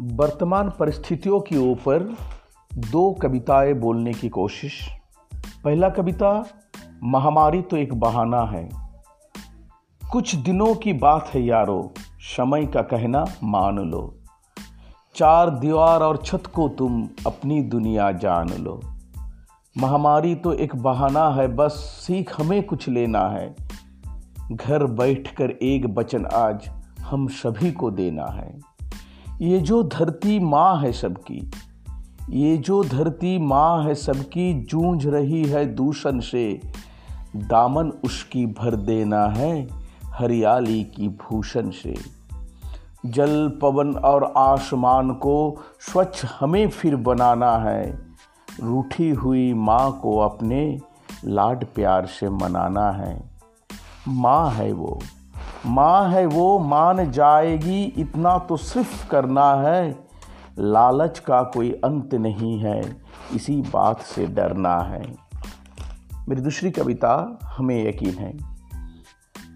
वर्तमान परिस्थितियों के ऊपर दो कविताएँ बोलने की कोशिश। पहला कविता, महामारी तो एक बहाना है। कुछ दिनों की बात है यारो, समय का कहना मान लो। चार दीवार और छत को तुम अपनी दुनिया जान लो। महामारी तो एक बहाना है, बस सीख हमें कुछ लेना है। घर बैठकर एक बचन आज हम सभी को देना है। ये जो धरती माँ है सबकी, ये जो धरती माँ है सबकी जूझ रही है दूषण से। दामन उसकी भर देना है हरियाली की भूषण से। जल, पवन और आसमान को स्वच्छ हमें फिर बनाना है। रूठी हुई माँ को अपने लाड प्यार से मनाना है। माँ है वो। माँ है वो, मान जाएगी, इतना तो सिर्फ़ करना है। लालच का कोई अंत नहीं है, इसी बात से डरना है। मेरी दूसरी कविता, हमें यकीन है।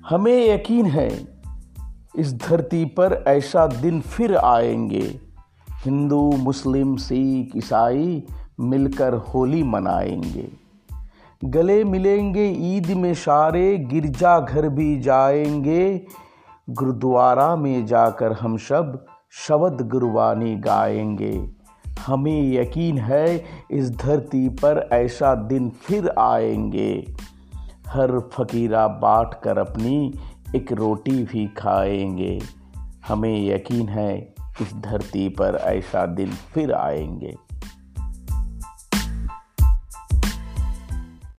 हमें यकीन है, इस धरती पर ऐसा दिन फिर आएँगे। हिंदू, मुस्लिम, सिख, ईसाई मिलकर होली मनाएँगे। गले मिलेंगे ईद में सारे, गिरजा घर भी जाएँगे। गुरुद्वारा में जाकर हम सब शबद गुरबानी गाएँगे। हमें यकीन है इस धरती पर ऐसा दिन फिर आएँगे। हर फकीरा बांट कर अपनी एक रोटी भी खाएँगे। हमें यकीन है इस धरती पर ऐसा दिन फिर आएँगे।